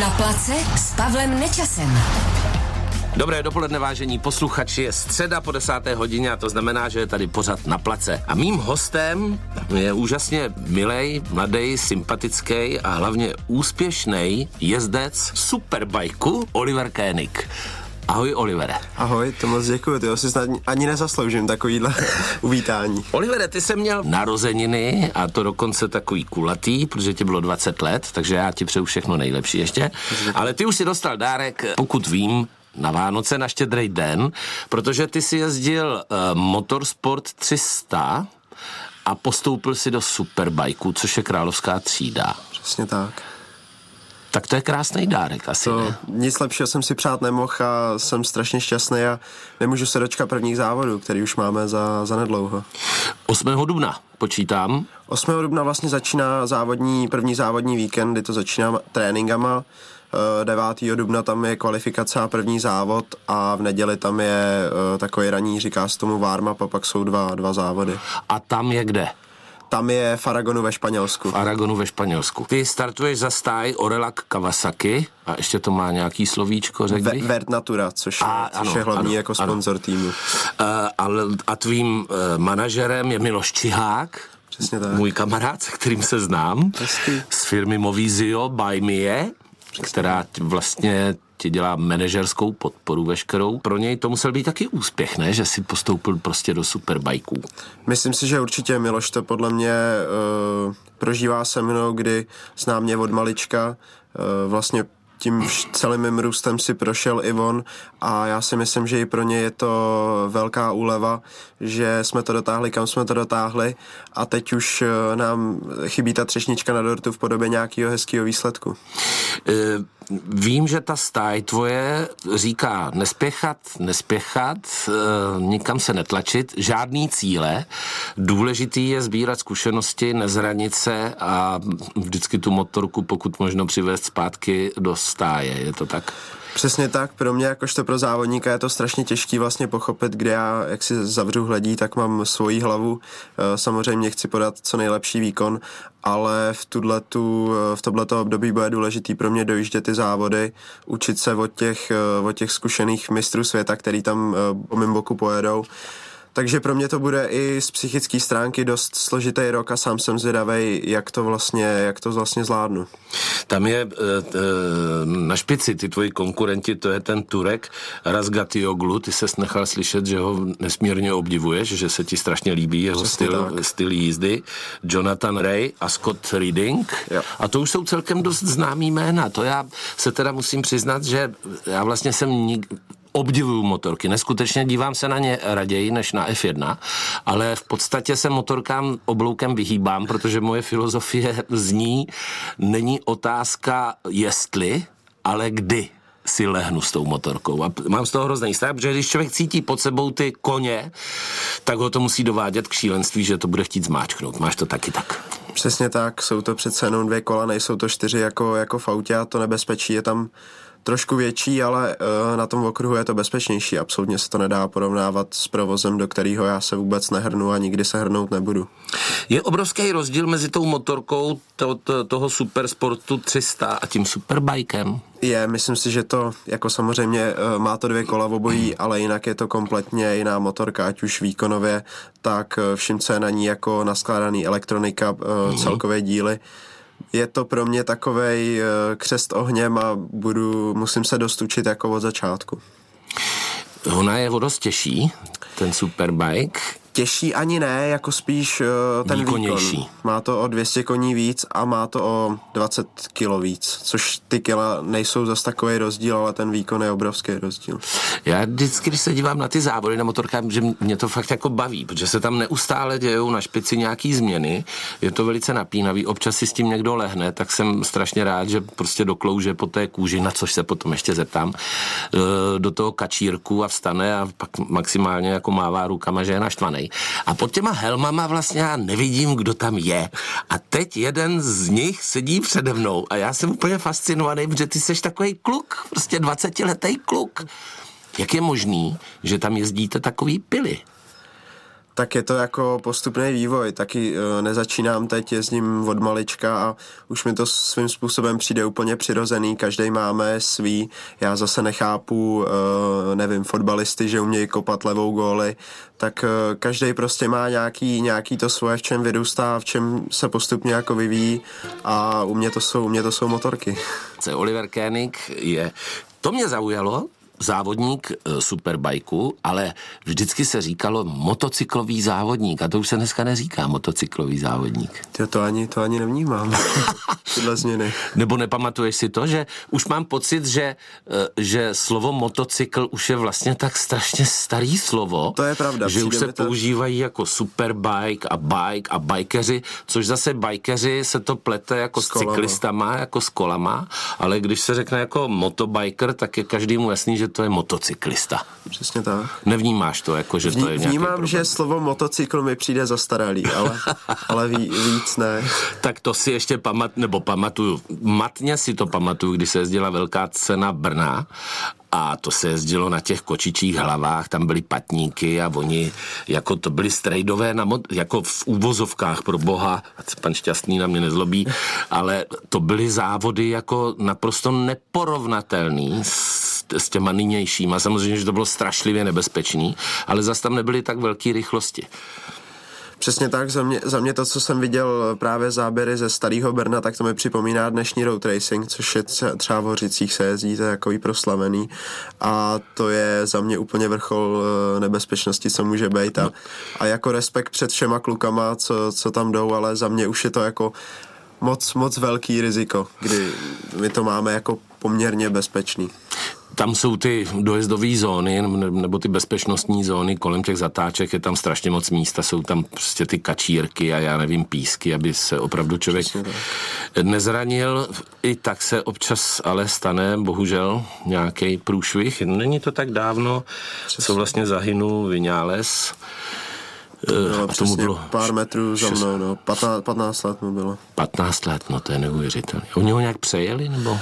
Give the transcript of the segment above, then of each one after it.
Na place s Pavlem Nečasem. Dobré dopoledne, vážení posluchači. Je středa po desáté hodině a to znamená, že je tady pořad na place. A mým hostem je úžasně milej, mladý, sympatický a hlavně úspěšný jezdec superbajku Oliver Koenig. Ahoj, Olivere. Ahoj, to moc děkuji, ty si snad ani nezasloužím takovýhle uvítání. Olivere, ty jsi měl narozeniny a to dokonce takový kulatý, protože ti bylo 20 let, takže já ti přeju všechno nejlepší ještě. Ale ty už si dostal dárek, pokud vím, na Vánoce, na štědrý den, protože ty si jezdil uh, Motorsport 300 a postoupil si do Superbajku, což je královská třída. Přesně tak. Tak to je krásný dárek asi, To ne? nic lepšího jsem si přát nemohl a jsem strašně šťastný a nemůžu se dočkat prvních závodů, který už máme za, za nedlouho. 8. dubna počítám. 8. dubna vlastně začíná závodní, první závodní víkend, kdy to začíná tréninkama. Eh, 9. dubna tam je kvalifikace a první závod a v neděli tam je eh, takový raní, říká se tomu warm-up a pak jsou dva, dva závody. A tam je kde? Tam je v Aragonu ve Španělsku. V Aragonu ve Španělsku. Ty startuješ za stáj Orelak Kawasaki a ještě to má nějaký slovíčko, řekl Ve? Vert Natura, což, A, je, což ano, je hlavní ano, jako ano. sponzor týmu. Uh, ale, a tvým uh, manažerem je Miloš Čihák, Přesně tak. můj kamarád, se kterým se znám, Hezky. z firmy Movizio by Mie, která vlastně ti dělá manažerskou podporu veškerou. Pro něj to musel být taky úspěch, ne? Že si postoupil prostě do superbajků. Myslím si, že určitě Miloš to podle mě uh, prožívá se mnou, kdy zná mě od malička. Uh, vlastně tím celým mým růstem si prošel i on a já si myslím, že i pro ně je to velká úleva, že jsme to dotáhli, kam jsme to dotáhli a teď už uh, nám chybí ta třešnička na dortu v podobě nějakého hezkého výsledku. E, Vím, že ta stáj tvoje říká nespěchat, nespěchat, e, nikam se netlačit, žádný cíle. Důležitý je sbírat zkušenosti, nezranit se a vždycky tu motorku pokud možno přivést zpátky do stáje. Je to tak? Přesně tak, pro mě jakožto pro závodníka je to strašně těžký vlastně pochopit, kde já, jak si zavřu hledí, tak mám svoji hlavu. Eh, Samozřejmě chci podat co nejlepší výkon, ale v, tudletu, eh, v tohleto období bude důležitý pro mě dojíždět ty závody, učit se od těch, eh, od těch zkušených mistrů světa, který tam po mém boku pojedou. Takže pro mě to bude i z psychické stránky dost složitý rok a sám jsem zvědavý, jak to vlastně, jak to vlastně zvládnu. Tam je e, e, na špici ty tvoji konkurenti, to je ten Turek Razgatioglu, ty ses nechal slyšet, že ho nesmírně obdivuješ, že se ti strašně líbí jeho Přesně styl, tak. styl jízdy. Jonathan Ray a Scott Reading. Jo. A to už jsou celkem dost známý jména. To já se teda musím přiznat, že já vlastně jsem nik, obdivuju motorky, neskutečně dívám se na ně raději než na F1, ale v podstatě se motorkám obloukem vyhýbám, protože moje filozofie zní, není otázka jestli, ale kdy si lehnu s tou motorkou. A mám z toho hrozný strach, protože když člověk cítí pod sebou ty koně, tak ho to musí dovádět k šílenství, že to bude chtít zmáčknout. Máš to taky tak. Přesně tak, jsou to přece jenom dvě kola, nejsou to čtyři jako, jako v autě a to nebezpečí je tam trošku větší, ale uh, na tom okruhu je to bezpečnější. Absolutně se to nedá porovnávat s provozem, do kterého já se vůbec nehrnu a nikdy se hrnout nebudu. Je obrovský rozdíl mezi tou motorkou to, to, toho Supersportu 300 a tím Superbikem. Je, myslím si, že to jako samozřejmě uh, má to dvě kola v obojí, ale jinak je to kompletně jiná motorka, ať už výkonově, tak uh, vším, co je na ní jako naskládaný elektronika, uh, celkové díly. Je to pro mě takovej uh, křest ohněm a budu, musím se dostučit jako od začátku. Ona je o dost těžší, ten Superbike. Těžší ani ne, jako spíš uh, ten Výkonnější. výkon. Má to o 200 koní víc a má to o 20 kilo víc, což ty kila nejsou zas takový rozdíl, ale ten výkon je obrovský rozdíl. Já vždycky, když se dívám na ty závody na motorkách, že mě to fakt jako baví, protože se tam neustále dějou na špici nějaký změny, je to velice napínavý, občas si s tím někdo lehne, tak jsem strašně rád, že prostě doklouže po té kůži, na což se potom ještě zeptám, eh, do toho kačírku a vstane a pak maximálně jako mává rukama, že je naštvaný. A pod těma helmama vlastně já nevidím, kdo tam je. A teď jeden z nich sedí přede mnou a já jsem úplně fascinovaný, protože ty jsi takový kluk, prostě 20-letý kluk. Jak je možný, že tam jezdíte takový pily? Tak je to jako postupný vývoj. Taky uh, nezačínám teď, jezdím od malička a už mi to svým způsobem přijde úplně přirozený. Každý máme svý. Já zase nechápu, uh, nevím, fotbalisty, že umějí kopat levou góly. Tak uh, každý prostě má nějaký, nějaký to svoje, v čem vyrůstá, v čem se postupně jako vyvíjí a u mě to jsou, u mě to jsou motorky. Oliver Koenig je to mě zaujalo, závodník eh, superbajku, ale vždycky se říkalo motocyklový závodník a to už se dneska neříká motocyklový závodník. To, to ani, to ani nevnímám, tyhle změny. Nebo nepamatuješ si to, že už mám pocit, že, eh, že slovo motocykl už je vlastně tak strašně starý slovo. To je pravda. Že už se to... používají jako superbike a bike a bikeři, což zase bikeři se to plete jako s, s cyklistama, jako s kolama, ale když se řekne jako motobiker, tak je každému jasný, že to je motocyklista. Přesně tak. Nevnímáš to, jako že to je Vnímám, problém. že slovo motocykl mi přijde zastaralý, ale, ale ví, víc ne. tak to si ještě pamat, nebo pamatuju, matně si to pamatuju, když se jezdila velká cena Brna a to se jezdilo na těch kočičích hlavách, tam byly patníky a oni, jako to byly strejdové, na mod, jako v úvozovkách pro boha, ať se pan Šťastný na mě nezlobí, ale to byly závody jako naprosto neporovnatelný s, s těma nynějšíma. Samozřejmě, že to bylo strašlivě nebezpečný, ale zase tam nebyly tak velké rychlosti. Přesně tak, za mě, za mě to, co jsem viděl právě záběry ze starého Brna, tak to mi připomíná dnešní road racing, což je třeba v Hořicích se jezdí, to je takový proslavený a to je za mě úplně vrchol eh, nebezpečnosti, co může být a, a jako respekt před všema klukama, co, co tam jdou, ale za mě už je to jako moc, moc velký riziko, kdy my to máme jako poměrně bezpečný tam jsou ty dojezdové zóny nebo ty bezpečnostní zóny kolem těch zatáček, je tam strašně moc místa, jsou tam prostě ty kačírky a já nevím, písky, aby se opravdu člověk nezranil. I tak se občas ale stane, bohužel, nějaký průšvih. Není to tak dávno, Přesně. co vlastně zahynul Vináles. No, a tomu bylo pár metrů za mnou, no. 15, 15 let mu bylo. 15 let, no to je neuvěřitelné. Oni ho nějak přejeli, nebo?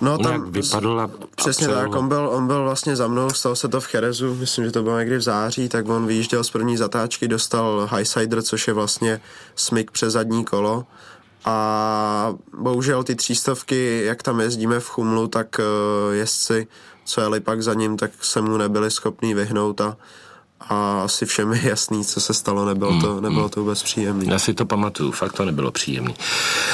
No on tam vypadl a, Přesně a tak, on byl, on byl vlastně za mnou, stalo se to v Cherezu, myslím, že to bylo někdy v září, tak on vyjížděl z první zatáčky, dostal Highsider, což je vlastně smyk přes zadní kolo. A bohužel ty třístovky, jak tam jezdíme v Chumlu, tak uh, jezdci, co jeli pak za ním, tak se mu nebyli schopní vyhnout a a asi všem je jasný, co se stalo, nebylo to, hmm, nebylo hmm. to vůbec příjemné. Já si to pamatuju, fakt to nebylo příjemné.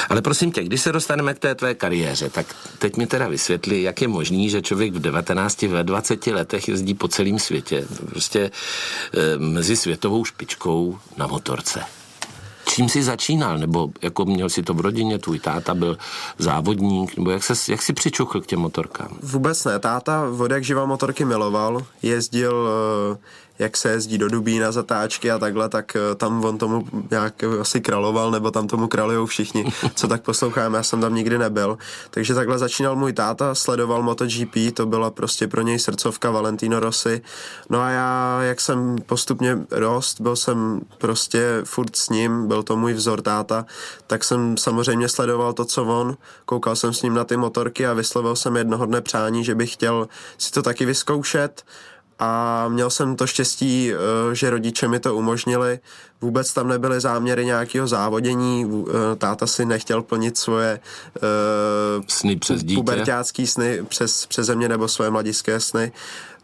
Ale prosím tě, když se dostaneme k té tvé kariéře, tak teď mi teda vysvětli, jak je možný, že člověk v 19, ve 20 letech jezdí po celém světě, prostě e, mezi světovou špičkou na motorce. Čím jsi začínal? Nebo jako měl si to v rodině, tvůj táta byl závodník? Nebo jak, se, jak jsi přičuchl k těm motorkám? Vůbec ne. Táta od jak živa motorky miloval. Jezdil uh jak se jezdí do Dubí na zatáčky a takhle, tak eh, tam on tomu nějak asi kraloval, nebo tam tomu kralujou všichni, co tak posloucháme, já jsem tam nikdy nebyl. Takže takhle začínal můj táta, sledoval MotoGP, to byla prostě pro něj srdcovka Valentino Rossi. No a já, jak jsem postupně rost, byl jsem prostě furt s ním, byl to můj vzor táta, tak jsem samozřejmě sledoval to, co on, koukal jsem s ním na ty motorky a vyslovil jsem jednoho dne přání, že bych chtěl si to taky vyzkoušet a měl jsem to štěstí, eh, že rodiče mi to umožnili. Vůbec tam nebyly záměry nějakého závodění, eh, táta si nechtěl plnit svoje uh, sny přes dítě. pubertácký sny přes, přes země nebo svoje mladické sny.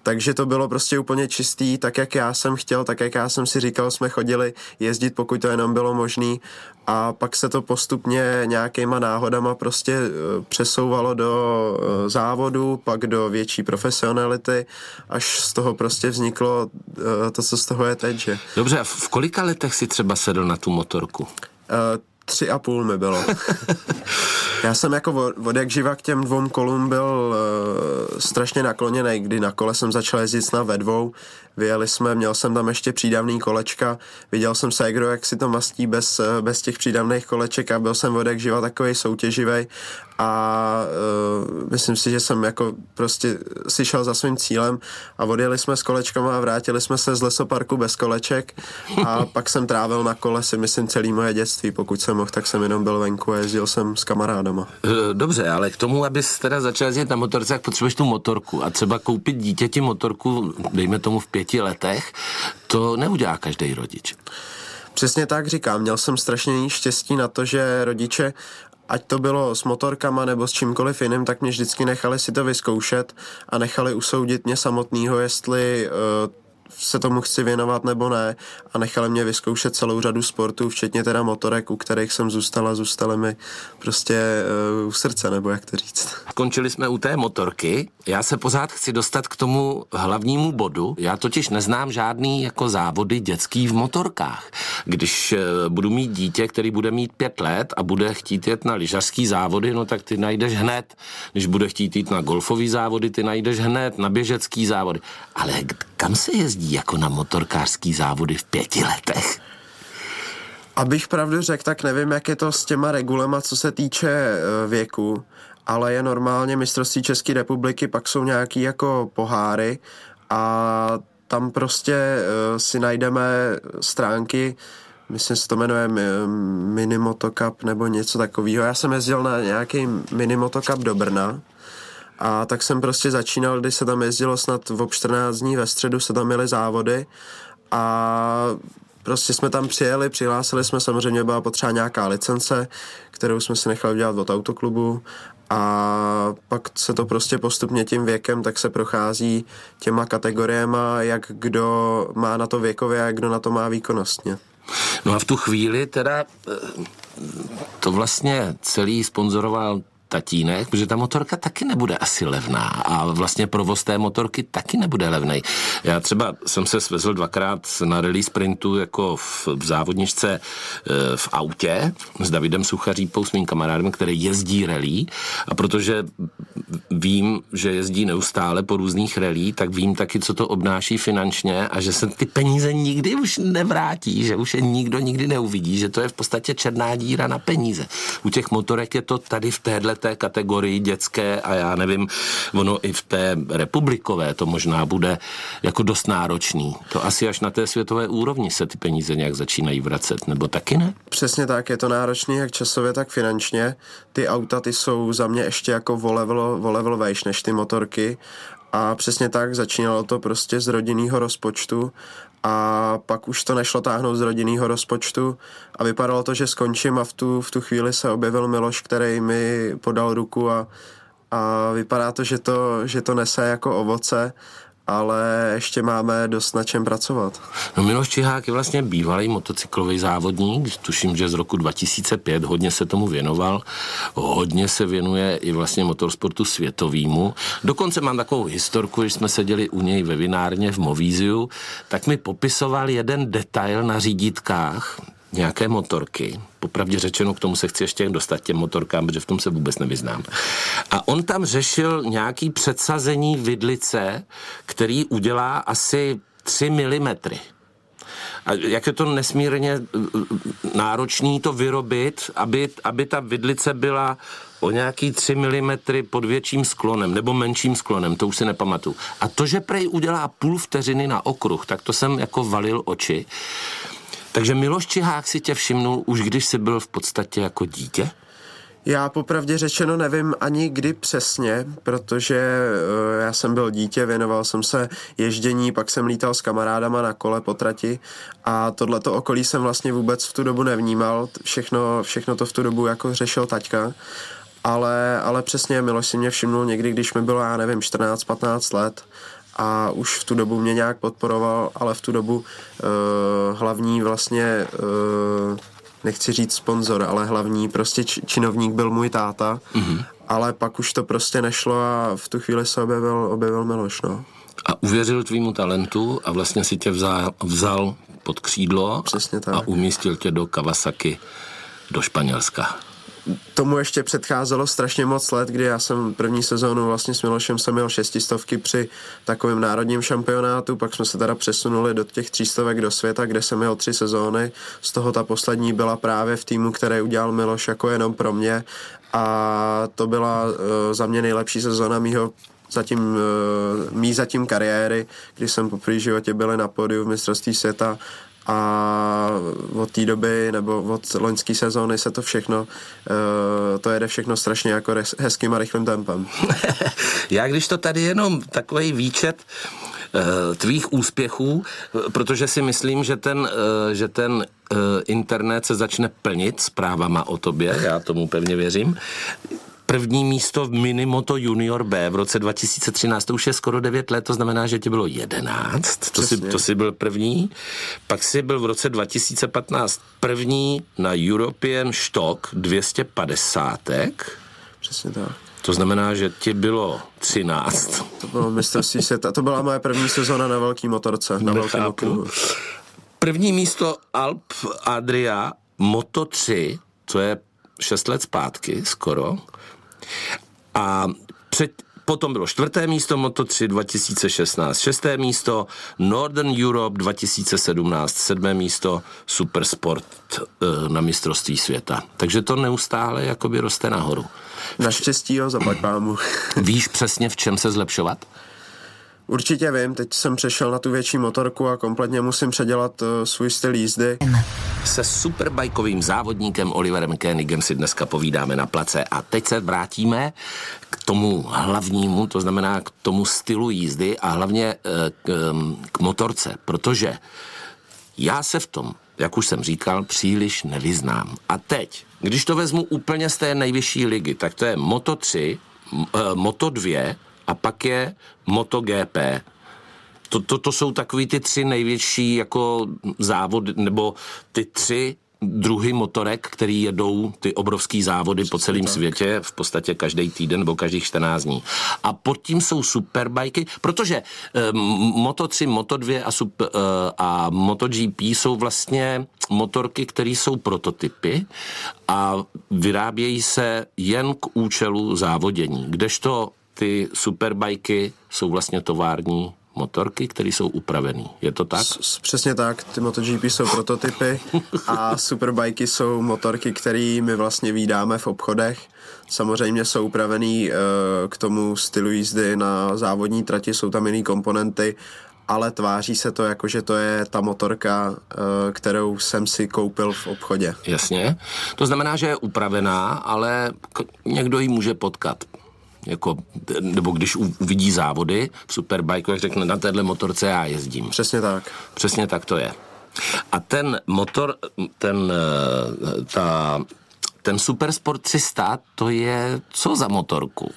Takže to bylo prostě úplně čistý, tak jak já jsem chtěl, tak jak já jsem si říkal, jsme chodili jezdit, pokud to jenom bylo možný a pak se to postupně nějakýma náhodama prostě eh, přesouvalo do eh, závodu, pak do větší profesionality, až z toho prostě vzniklo eh, to, co z toho je teď. Že? Dobře, a v kolika letech si třeba sedl na tu motorku? Tři a půl mi bylo. Já jsem jako od, od jak živa k těm dvou kolům byl uh, strašně nakloněný, kdy na kole jsem začal jezdit na ve dvou, vyjeli jsme, měl jsem tam ještě přídavný kolečka, viděl jsem Segro, jak si to mastí bez, bez těch přídavných koleček a byl jsem od jak živa takový soutěživý a myslím si, že jsem jako prostě si šel za svým cílem a odjeli jsme s kolečkama a vrátili jsme se z lesoparku bez koleček a pak jsem trávil na kole si myslím celý moje dětství, pokud jsem mohl, tak jsem jenom byl venku a jezdil jsem s kamarádama. Eh, dobře, ale k tomu, abys teda začal jezdit na motorce, tak potřebuješ tu motorku a třeba koupit dítěti motorku, dejme tomu v pěti letech, to neudělá každý rodič. Přesně tak říkám, měl jsem strašně štěstí na to, že rodiče ať to bylo s motorkama nebo s čímkoliv jiným, tak mě vždycky nechali si to vyzkoušet a nechali usoudit mě samotného, jestli uh, se tomu chci věnovat nebo ne a nechali mě vyzkoušet celou řadu sportů, včetně teda motorek, u kterých jsem zůstal a zůstaly mi prostě uh, u srdce, nebo jak to říct. Končili jsme u té motorky. Já se pořád chci dostat k tomu hlavnímu bodu. Já totiž neznám žádný jako závody dětský v motorkách. Když uh, budu mít dítě, který bude mít pět let a bude chtít jet na lyžařský závody, no tak ty najdeš hned. Když bude chtít jít na golfový závody, ty najdeš hned, na běžecký závody. Ale kam se jezdí jako na motorkářský závody v pěti letech? Abych pravdu řekl, tak nevím, jak je to s těma regulema, co se týče e, věku, ale je normálně mistrovství České republiky, pak jsou nějaký jako poháry a tam prostě e, si najdeme stránky, myslím, se to jmenuje Minimotocup nebo něco takového. Já jsem jezdil na nějaký Minimotocup do Brna a tak jsem prostě začínal, když se tam jezdilo snad v 14 dní, ve středu se tam měly závody a prostě jsme tam přijeli, přihlásili jsme, samozřejmě byla potřeba nějaká licence, kterou jsme si nechali udělat od autoklubu a pak se to prostě postupně tím věkem, tak se prochází těma kategoriema, jak kdo má na to věkově a kdo na to má výkonnostně. No a v tu chvíli teda eh, to vlastně celý sponzoroval tatínek, protože ta motorka taky nebude asi levná a vlastně provoz té motorky taky nebude levný. Já třeba jsem se svezl dvakrát na rally sprintu jako v, v závodničce e, v autě s Davidem Suchařípou, s mým kamarádem, který jezdí rally a protože vím, že jezdí neustále po různých rally, tak vím taky, co to obnáší finančně a že se ty peníze nikdy už nevrátí, že už je nikdo nikdy neuvidí, že to je v podstatě černá díra na peníze. U těch motorek je to tady v téhle té kategorii dětské a já nevím, ono i v té republikové to možná bude jako dost náročný. To asi až na té světové úrovni se ty peníze nějak začínají vracet, nebo taky ne? Přesně tak, je to náročný jak časově, tak finančně. Ty auta, ty jsou za mě ještě jako o level, o level vejš než ty motorky a přesně tak začínalo to prostě z rodinného rozpočtu a pak už to nešlo táhnout z rodinného rozpočtu a vypadalo to, že skončím a v tu, v tu chvíli se objevil Miloš, který mi podal ruku a, a vypadá to že, to, že to nese jako ovoce ale ještě máme dost na čem pracovat. No Miloš Čihák je vlastně bývalý motocyklový závodník, tuším, že z roku 2005 hodně se tomu věnoval, hodně se věnuje i vlastně motorsportu světovýmu. Dokonce mám takovou historku, když jsme seděli u něj ve vinárně v Movíziu, tak mi popisoval jeden detail na řídítkách, nějaké motorky. Popravdě řečeno, k tomu se chci ještě dostat těm motorkám, protože v tom se vůbec nevyznám. A on tam řešil nějaký předsazení vidlice, který udělá asi 3 mm. A jak je to nesmírně uh, uh, náročný to vyrobit, aby, aby ta vidlice byla o nějaký 3 mm pod větším sklonem nebo menším sklonem, to už si nepamatuju. A to, že prej udělá půl vteřiny na okruh, tak to jsem jako valil oči. Takže Miloš Čihák si tě všimnul už když jsi byl v podstatě jako dítě? Já popravdě řečeno nevím ani kdy přesně, protože uh, já jsem byl dítě, věnoval jsem se ježdění, pak jsem lítal s kamarádama na kole po trati a tohleto okolí jsem vlastně vůbec v tu dobu nevnímal, všechno, všechno to v tu dobu jako řešil taťka, ale, ale přesně Miloš si mě všimnul někdy, když mi bylo, já nevím, 14-15 let a už v tu dobu mě nějak podporoval, ale v tu dobu uh, hlavní vlastně, uh, nechci říct sponzor, ale hlavní prostě č- činovník byl můj táta, mm-hmm. ale pak už to prostě nešlo a v tu chvíli se objevil, objevil Miloš, no. A uvěřil tvýmu talentu a vlastně si tě vzal, vzal pod křídlo Přesně tak. a umístil tě do Kawasaki, do Španělska. Tomu ještě předcházelo strašně moc let, kdy já jsem první sezónu vlastně s Milošem jsem měl šestistovky při takovém národním šampionátu, pak jsme se teda přesunuli do těch třístovek do světa, kde jsem měl tři sezóny, z toho ta poslední byla právě v týmu, který udělal Miloš jako jenom pro mě. A to byla uh, za mě nejlepší sezóna mýho zatím, uh, mý zatím kariéry, kdy jsem po životě byl na pódiu v mistrovství světa a od té doby nebo od loňské sezóny se to všechno, uh, to jede všechno strašně jako hezkým a rychlým tempem. Já když to tady jenom takový výčet uh, tvých úspěchů, protože si myslím, že ten, uh, že ten internet se začne plnit zprávama o tobě, já tomu pevně věřím první místo v Minimoto Junior B v roce 2013, to už je skoro 9 let, to znamená, že tě bylo 11, to jsi, to jsi byl první, pak jsi byl v roce 2015 první na European Stock 250. Přesně tak. To znamená, že ti bylo 13. To bylo mistrovství světa. To byla moje první sezóna na velký motorce. Na velkém První místo Alp Adria Moto 3, co je 6 let zpátky skoro. A před, Potom bylo čtvrté místo Moto3 2016, šesté místo Northern Europe 2017, sedmé místo Supersport eh, na mistrovství světa. Takže to neustále jakoby roste nahoru. Naštěstí jo, zaplať pámu. Víš přesně, v čem se zlepšovat? Určitě vím, teď jsem přešel na tu větší motorku a kompletně musím předělat uh, svůj styl jízdy. Se superbajkovým závodníkem Oliverem Koenigem si dneska povídáme na place a teď se vrátíme k tomu hlavnímu, to znamená k tomu stylu jízdy a hlavně uh, k, um, k motorce, protože já se v tom, jak už jsem říkal, příliš nevyznám. A teď, když to vezmu úplně z té nejvyšší ligy, tak to je Moto 3, uh, Moto 2, a pak je MotoGP. To, to, to jsou takový ty tři největší jako závody, nebo ty tři druhy motorek, který jedou ty obrovský závody po celém světě, v podstatě každý týden nebo každých 14 dní. A pod tím jsou superbajky, protože um, Moto3, Moto2 a, super, uh, a MotoGP jsou vlastně motorky, které jsou prototypy a vyrábějí se jen k účelu závodění, kdežto ty superbajky jsou vlastně tovární motorky, které jsou upravené. Je to tak? S, přesně tak. Ty MotoGP jsou prototypy a superbajky jsou motorky, které my vlastně vydáme v obchodech. Samozřejmě jsou upravený uh, k tomu stylu jízdy na závodní trati, jsou tam jiné komponenty, ale tváří se to jako, že to je ta motorka, uh, kterou jsem si koupil v obchodě. Jasně. To znamená, že je upravená, ale někdo ji může potkat jako, nebo když uvidí závody v Superbike, jak řekne, na téhle motorce já jezdím. Přesně tak. Přesně tak to je. A ten motor, ten, eh, ta, ten Supersport 300, to je co za motorku?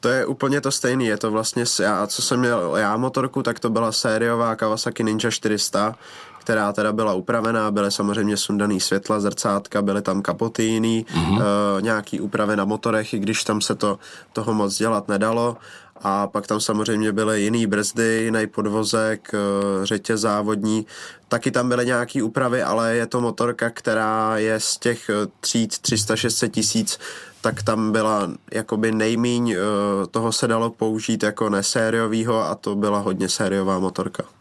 To je úplně to stejné, je to vlastně, já, co jsem měl já motorku, tak to byla sériová Kawasaki Ninja 400, která teda byla upravená, byly samozřejmě sundaný světla, zrcátka, byly tam kapoty jiný, mm-hmm. uh, nějaký úpravy na motorech, i když tam se to toho moc dělat nedalo. A pak tam samozřejmě byly jiný brzdy, jiný podvozek, uh, řetě závodní. Taky tam byly nějaké úpravy, ale je to motorka, která je z těch eh, tříd 300-600 tisíc tak tam byla jakoby nejmíň, toho se dalo použít jako nesériovýho a to byla hodně sériová motorka.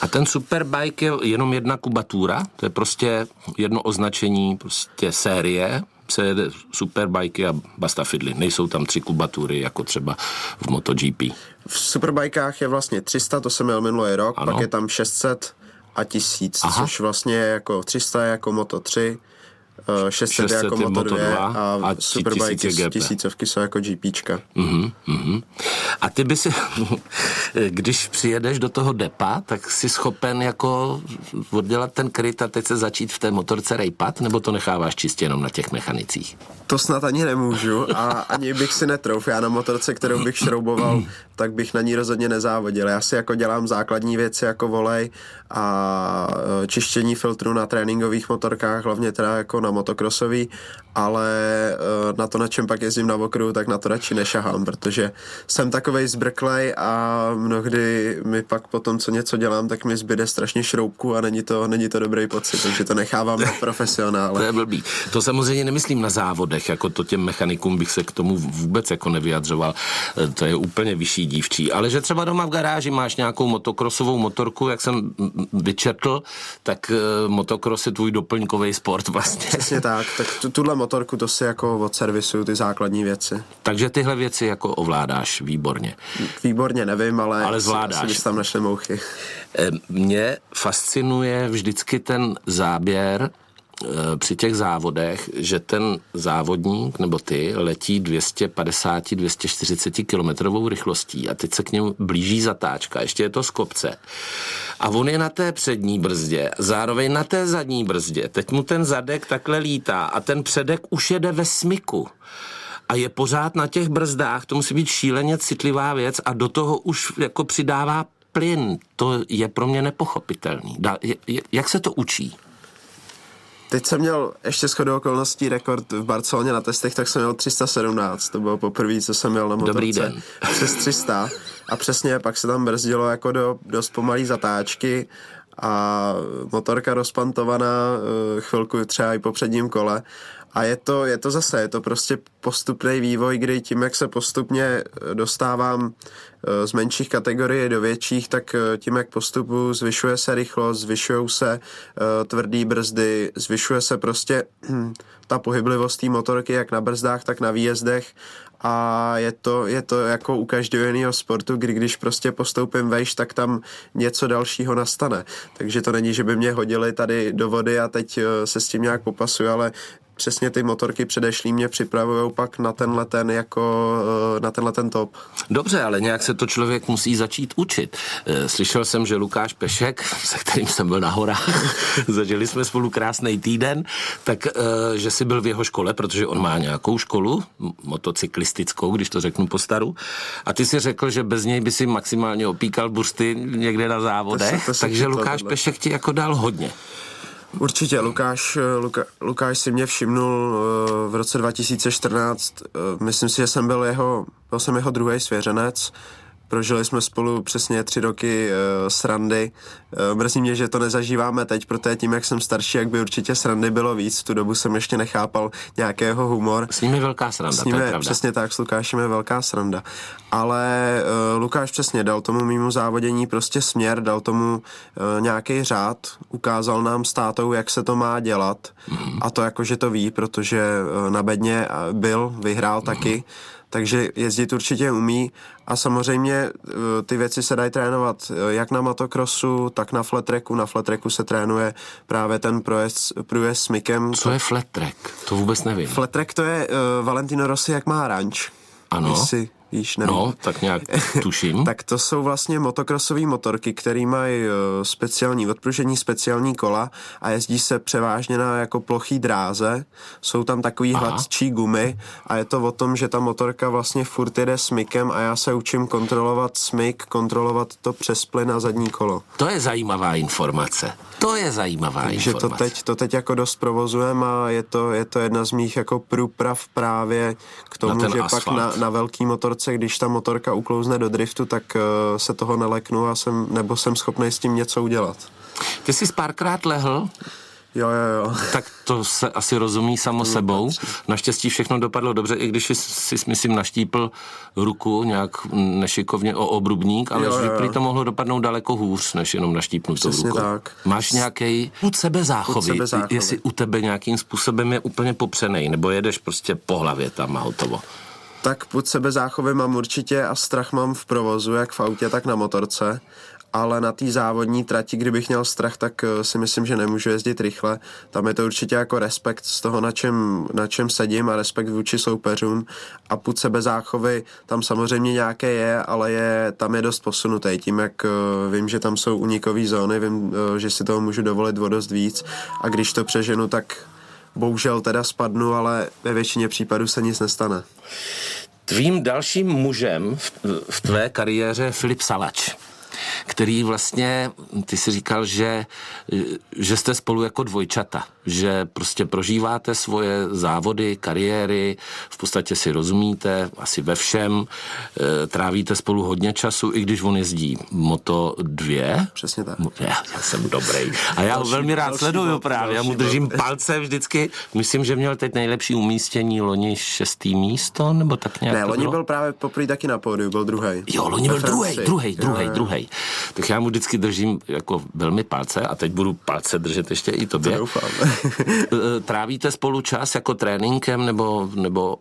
A ten superbike je jenom jedna kubatura, to je prostě jedno označení prostě série, se jede superbajky a bastafidly. Nejsou tam tři kubatury, jako třeba v MotoGP. V superbajkách je vlastně 300, to jsem měl minulý rok, ano. pak je tam 600 a 1000, Aha. což vlastně je jako 300 je jako Moto 3, 600, 600 jako Moto 2, 2 a, a superbajky z tisícovky jsou jako GPčka. Uh-huh, uh-huh. A ty by si, když přijedeš do toho depa, tak jsi schopen jako oddělat ten kryt a teď se začít v té motorce rejpat, nebo to necháváš čistě jenom na těch mechanicích? To snad ani nemůžu a ani bych si netrouf. Já na motorce, kterou bych šrouboval, tak bych na ní rozhodně nezávodil. Já si jako dělám základní věci jako volej a e, čištění filtru na tréninkových motorkách, hlavně teda jako na motokrosový, ale e, na to, na čem pak jezdím na okruhu, tak na to radši nešahám, protože jsem takový takovej zbrklej a mnohdy mi pak po tom, co něco dělám, tak mi zbyde strašně šroubku a není to, není to dobrý pocit, takže to nechávám na profesionále. To je blbý. To samozřejmě nemyslím na závodech, jako to těm mechanikům bych se k tomu vůbec jako nevyjadřoval. E, to je úplně vyšší dívčí. Ale že třeba doma v garáži máš nějakou motokrosovou motorku, jak jsem vyčetl, tak e, motokros je tvůj doplňkový sport vlastně. Přesně tak. Tak tuhle motorku to si jako odservisuju ty základní věci. Takže tyhle věci jako ovládáš výborně. Výborně nevím, ale, ale zvládáš. Asi tam našli mouchy. Mě fascinuje vždycky ten záběr při těch závodech, že ten závodník nebo ty letí 250-240 kilometrovou rychlostí a teď se k němu blíží zatáčka, ještě je to z kopce. A on je na té přední brzdě, zároveň na té zadní brzdě. Teď mu ten zadek takhle lítá a ten předek už jede ve smyku a je pořád na těch brzdách, to musí být šíleně citlivá věc a do toho už jako přidává plyn. To je pro mě nepochopitelný. Jak se to učí? Teď jsem měl ještě shodou okolností rekord v Barceloně na testech, tak jsem měl 317. To bylo poprvé, co jsem měl na motorce. Dobrý den. Přes 300. A přesně pak se tam brzdilo jako do dost pomalý zatáčky a motorka rozpantovaná eh, chvilku třeba i po předním kole a je to, je to zase, je to prostě postupný vývoj, kdy tím, jak se postupně eh, dostávám eh, z menších kategorií do větších, tak eh, tím, jak postupu zvyšuje se rychlost, zvyšují se tvrdý brzdy, zvyšuje se prostě ta pohyblivost té motorky jak na brzdách, tak na výjezdech a je to, je to jako u každého jiného sportu, kdy když prostě postoupím vejš, tak tam něco dalšího nastane. Takže to není, že by mě hodili tady do vody a teď se s tím nějak popasuju, ale přesně ty motorky předešlý mě připravují pak na tenhle ten jako eh, na tenhle ten top. Dobře, ale nějak se to člověk musí začít učit. Eh, slyšel jsem, že Lukáš Pešek, se kterým jsem byl na horách, zažili jsme spolu krásný týden, tak eh, že jsi byl v jeho škole, protože on má nějakou školu, motocyklistickou, když to řeknu po staru, a ty si řekl, že bez něj by si maximálně opíkal bursty někde na závodech, to se, to se takže Lukáš Pešek ti jako dal hodně. Určitě, Lukáš, Luka, Lukáš si mě všimnul uh, v roce 2014, uh, myslím si, že jsem byl jeho, byl jsem jeho druhý svěřenec, Prožili jsme spolu přesně tři roky uh, srandy. Uh, mrzí mě, že to nezažíváme teď, protože tím, jak jsem starší, jak by určitě srandy bylo víc. V tu dobu jsem ještě nechápal nějakého humor. S ním je velká sranda, s ním je, to je pravda. Přesně tak, s Lukášem je velká sranda. Ale uh, Lukáš přesně dal tomu mýmu závodění prostě směr, dal tomu uh, nějaký řád, ukázal nám s tátou, jak se to má dělat. Mm-hmm. A to jako, že to ví, protože uh, na bedně byl, vyhrál mm-hmm. taky takže jezdit určitě umí a samozřejmě eh, ty věci se dají trénovat eh, jak na motocrossu, tak na flat tracku. Na flat tracku se trénuje právě ten průjezd, průjezd s Mikem. Co je flat track? To vůbec nevím. Flat track to je uh, Valentino Rossi, jak má ranč. Ano. Jestli víš, nevím. No, tak nějak tuším. tak to jsou vlastně motokrosové motorky, které mají eh, speciální odpružení, speciální kola a jezdí se převážně na jako plochý dráze. Jsou tam takový Aha. hladčí gumy a je to o tom, že ta motorka vlastně furt jede smykem a já se učím kontrolovat smyk, kontrolovat to přes plyn na zadní kolo. To je zajímavá informace. To je zajímavá Takže informace. to teď, to teď jako dost provozujeme a je to, je to jedna z mých jako průprav právě k tomu, že asfalt. pak na, na velký motorce, když ta motorka uklouzne do driftu, tak uh, se toho neleknu a jsem, nebo jsem schopný s tím něco udělat. Ty jsi párkrát lehl Jo, jo, jo. Tak to se asi rozumí samo sebou. Naštěstí všechno dopadlo dobře, i když jsi, myslím, naštípl ruku nějak nešikovně o obrubník, ale jo, jo, to mohlo dopadnout daleko hůř, než jenom naštípnutou ruku. tak. Máš nějaký put sebe záchovy, jestli u tebe nějakým způsobem je úplně popřený, nebo jedeš prostě po hlavě tam a hotovo. Tak put sebe záchovy mám určitě a strach mám v provozu, jak v autě, tak na motorce ale na té závodní trati, kdybych měl strach, tak eh, si myslím, že nemůžu jezdit rychle. Tam je to určitě jako respekt z toho, na čem, na čem sedím a respekt vůči soupeřům a put sebe záchovy tam samozřejmě nějaké je, ale je, tam je dost posunutý. Tím, jak eh, vím, že tam jsou unikové zóny, vím, eh, že si toho můžu dovolit o dost víc a když to přeženu, tak bohužel teda spadnu, ale ve většině případů se nic nestane. Tvým dalším mužem v, tvé kariéře je Filip Salač. Který vlastně, ty si říkal, že, že jste spolu jako dvojčata, že prostě prožíváte svoje závody, kariéry, v podstatě si rozumíte asi ve všem, eh, trávíte spolu hodně času, i když on jezdí Moto 2. Přesně tak. Já, já jsem dobrý. A já ho velmi rád sleduju právě. Já mu držím palce vždycky. Myslím, že měl teď nejlepší umístění loni šestý místo, nebo tak nějak Ne, loni byl právě poprvé taky na pódiu, byl druhý. Jo, loni byl druhý, druhý, druhý, druhý. Tak já mu vždycky držím jako velmi palce a teď budu palce držet ještě i tobě. Doufám. Eh, Trávíte spolu čas jako tréninkem nebo, nebo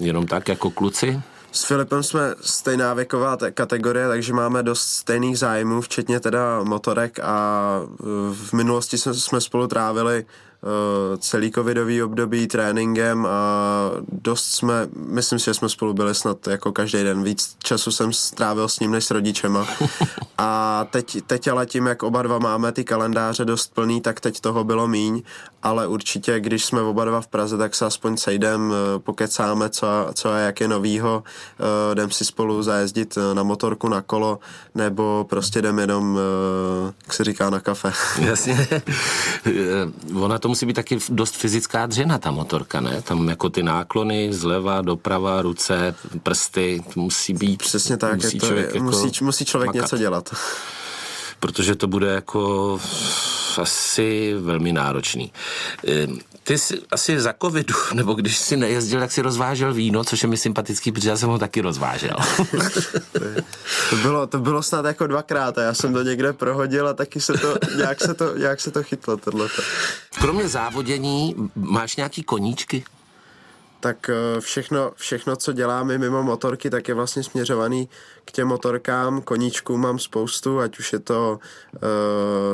jenom tak jako kluci? S Filipem jsme stejná věková te- kategorie, takže máme dost stejných zájmů, včetně teda motorek a uh, v minulosti jsme, jsme spolu trávili uh, celý covidový období tréninkem a dost jsme, myslím si, že jsme spolu byli snad jako každý den. Víc času jsem strávil s ním než s rodičema. A teď, teď ale tím, jak oba dva máme ty kalendáře dost plný, tak teď toho bylo míň, ale určitě, když jsme oba dva v Praze, tak se aspoň sejdem, eh, pokecáme, co, co a jak je novýho, eh, jdem si spolu zajezdit eh, na motorku, na kolo, nebo prostě jdem jenom, eh, jak se říká, na kafe. Jasně. Eh, Ona to musí být taky dost fyzická dřina, ta motorka, ne? Tam jako ty náklony zleva, doprava, ruce, prsty, to musí být. Přesně tak, musí je to, člověk jako musí, musí člověk makat. něco dělat. protože to bude jako asi velmi náročný. Ty jsi asi za covidu, nebo když jsi nejezdil, tak si rozvážel víno, což je mi sympatický, protože já jsem ho taky rozvážel. To bylo, to bylo snad jako dvakrát a já jsem to někde prohodil a taky se to, nějak se to, nějak se to chytlo tohleto. Kromě závodění máš nějaký koníčky? Tak eh, všechno, všechno, co dělám i mimo motorky, tak je vlastně směřovaný k těm motorkám. Koníčků mám spoustu, ať už je to uh,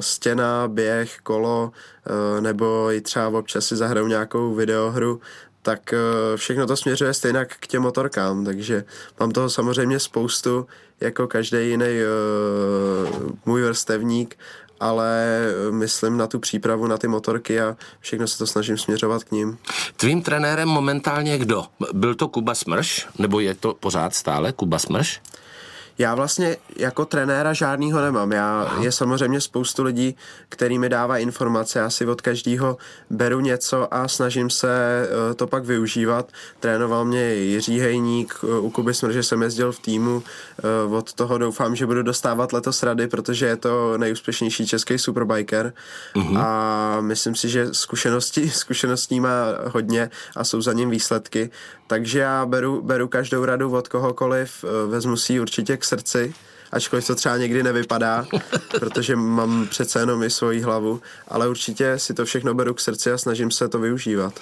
stěna, běh, kolo, uh, nebo i třeba občas si zahraju nějakou videohru, tak uh, všechno to směřuje stejně k těm motorkám, takže mám toho samozřejmě spoustu, jako každý jiný uh, můj vrstevník, ale myslím na tu přípravu na ty motorky a všechno se to snažím směřovat k ním. Tvým trenérem momentálně kdo? Byl to Kuba Smrš? Nebo je to pořád stále Kuba Smrš? Já vlastně jako trenéra žádnýho nemám. Já, je samozřejmě spoustu lidí, který mi dává informace. Já si od každého beru něco a snažím se eh, to pak využívat. Trénoval mě Jiří Hejník, eh, u Kuby Smrže jsem jezdil v týmu. eh, Od toho doufám, že budu dostávat letos rady, protože je to nejúspěšnější český superbiker. Mm-hmm. A myslím si, že zkušenosti, zkušeností má hodně a jsou za ním výsledky. Takže já beru, beru každou radu od kohokoliv, vezmu si ji určitě k srdci, ačkoliv to třeba někdy nevypadá, protože mám přece jenom i svoji hlavu, ale určitě si to všechno beru k srdci a snažím se to využívat.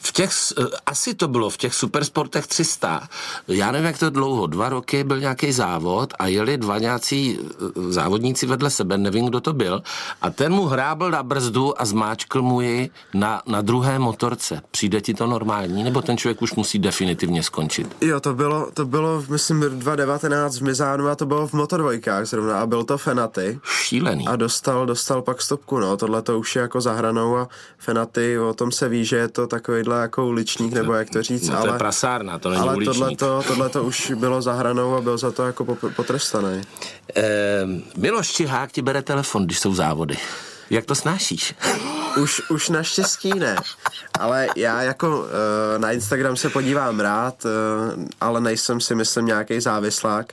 V těch, eh, asi to bylo v těch supersportech 300. Já nevím, jak to dlouho, dva roky byl nějaký závod a jeli dva nějací eh, závodníci vedle sebe, nevím, kdo to byl, a ten mu hrábl na brzdu a zmáčkl mu ji na, na druhé motorce. Přijde ti to normální, nebo ten člověk už musí definitivně skončit? Jo, to bylo, to bylo, myslím, 2019 v Mizánu a to bylo v motodvojkách zrovna a byl to Fenaty. Šílený. A dostal, dostal pak stopku, no, tohle to už je jako za hranou a Fenaty, o tom se ví, že je to takovýhle jako uličník, nebo jak to říct, No, to ale... je prasárna, to není ale uličník. tohleto, tohleto už bylo za hranou a byl za to jako potrestaný. Eh, Miloš Čihák ti bere telefon, když jsou závody. Jak to snášíš? Už, už naštěstí ne, ale já jako eh, na Instagram se podívám rád, eh, ale nejsem si myslím nějaký závislák,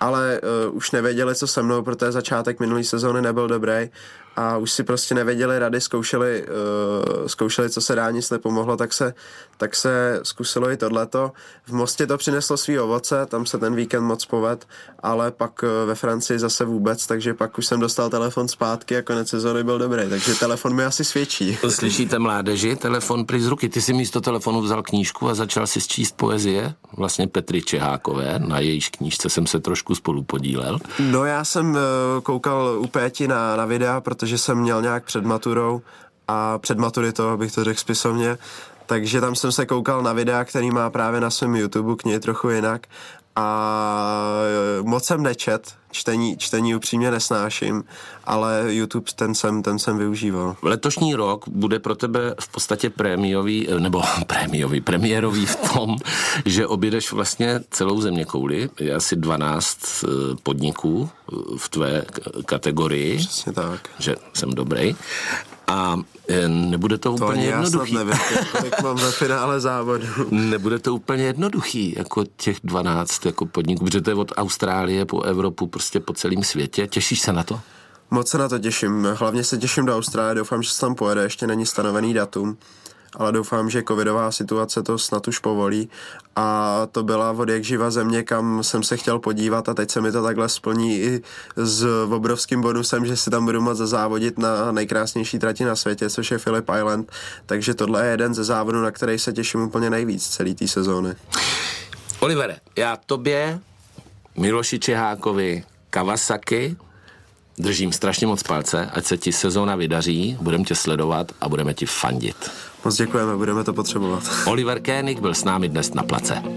ale uh, už nevěděli, co se mnou, protože začátek minulé sezóny nebyl dobrý a už si prostě nevěděli rady, zkoušeli, uh, zkoušeli, co se dá, nic nepomohlo, tak se, tak se zkusilo i tohleto. V Mostě to přineslo svý ovoce, tam se ten víkend moc poved, ale pak uh, ve Francii zase vůbec, takže pak už jsem dostal telefon zpátky a konec sezóny byl dobrý, takže telefon mi asi svědčí. Slyšíte mládeži, telefon pryč z ruky. Ty si místo telefonu vzal knížku a začal si číst poezie, vlastně Petry Čehákové, na jejíž knížce jsem se trošku spolu podílel. No já jsem uh, koukal u Péti na, na videa, protože jsem měl nějak před maturou a před maturitou, abych to řekl spisovně, takže tam jsem se koukal na videa, který má právě na svém YouTube, knihy trochu jinak. A eh, moc jsem nečet, čtení, čtení upřímně nesnáším, ale YouTube ten jsem, ten jsem využíval. Letošní rok bude pro tebe v podstatě prémiový, nebo prémiový, premiérový v tom, že objedeš vlastně celou země kouli. Je asi 12 eh, podniků eh, v tvé kategorii. Přesně tak. Že jsem dobrý. A eh, nebude to, to úplně jednoduchý. To nevím, kolik mám ve finále závodu. Nebude to úplně jednoduchý, jako těch 12 jako podniků, protože to je od Austrálie po Evropu, prostě po celém světě. Těšíš se na to? Moc se na to těším. Hlavně se těším do Austrálie, doufám, že se tam pojede, ještě není stanovený datum ale doufám, že covidová situace to snad už povolí a to byla od jak živa země, kam jsem se chtěl podívat a teď se mi to takhle splní i s obrovským bonusem, že si tam budu moct závodit na nejkrásnější trati na světě, což je Philip Island, takže tohle je jeden ze závodů, na který se těším úplně nejvíc celý té sezóny. Olivere, já tobě, Miloši Čehákovi, Kawasaki, držím strašně moc palce, ať se ti sezóna vydaří, budeme tě sledovat a budeme ti fandit. Moc děkujeme, budeme to potřebovat. Oliver Kénik byl s námi dnes na place.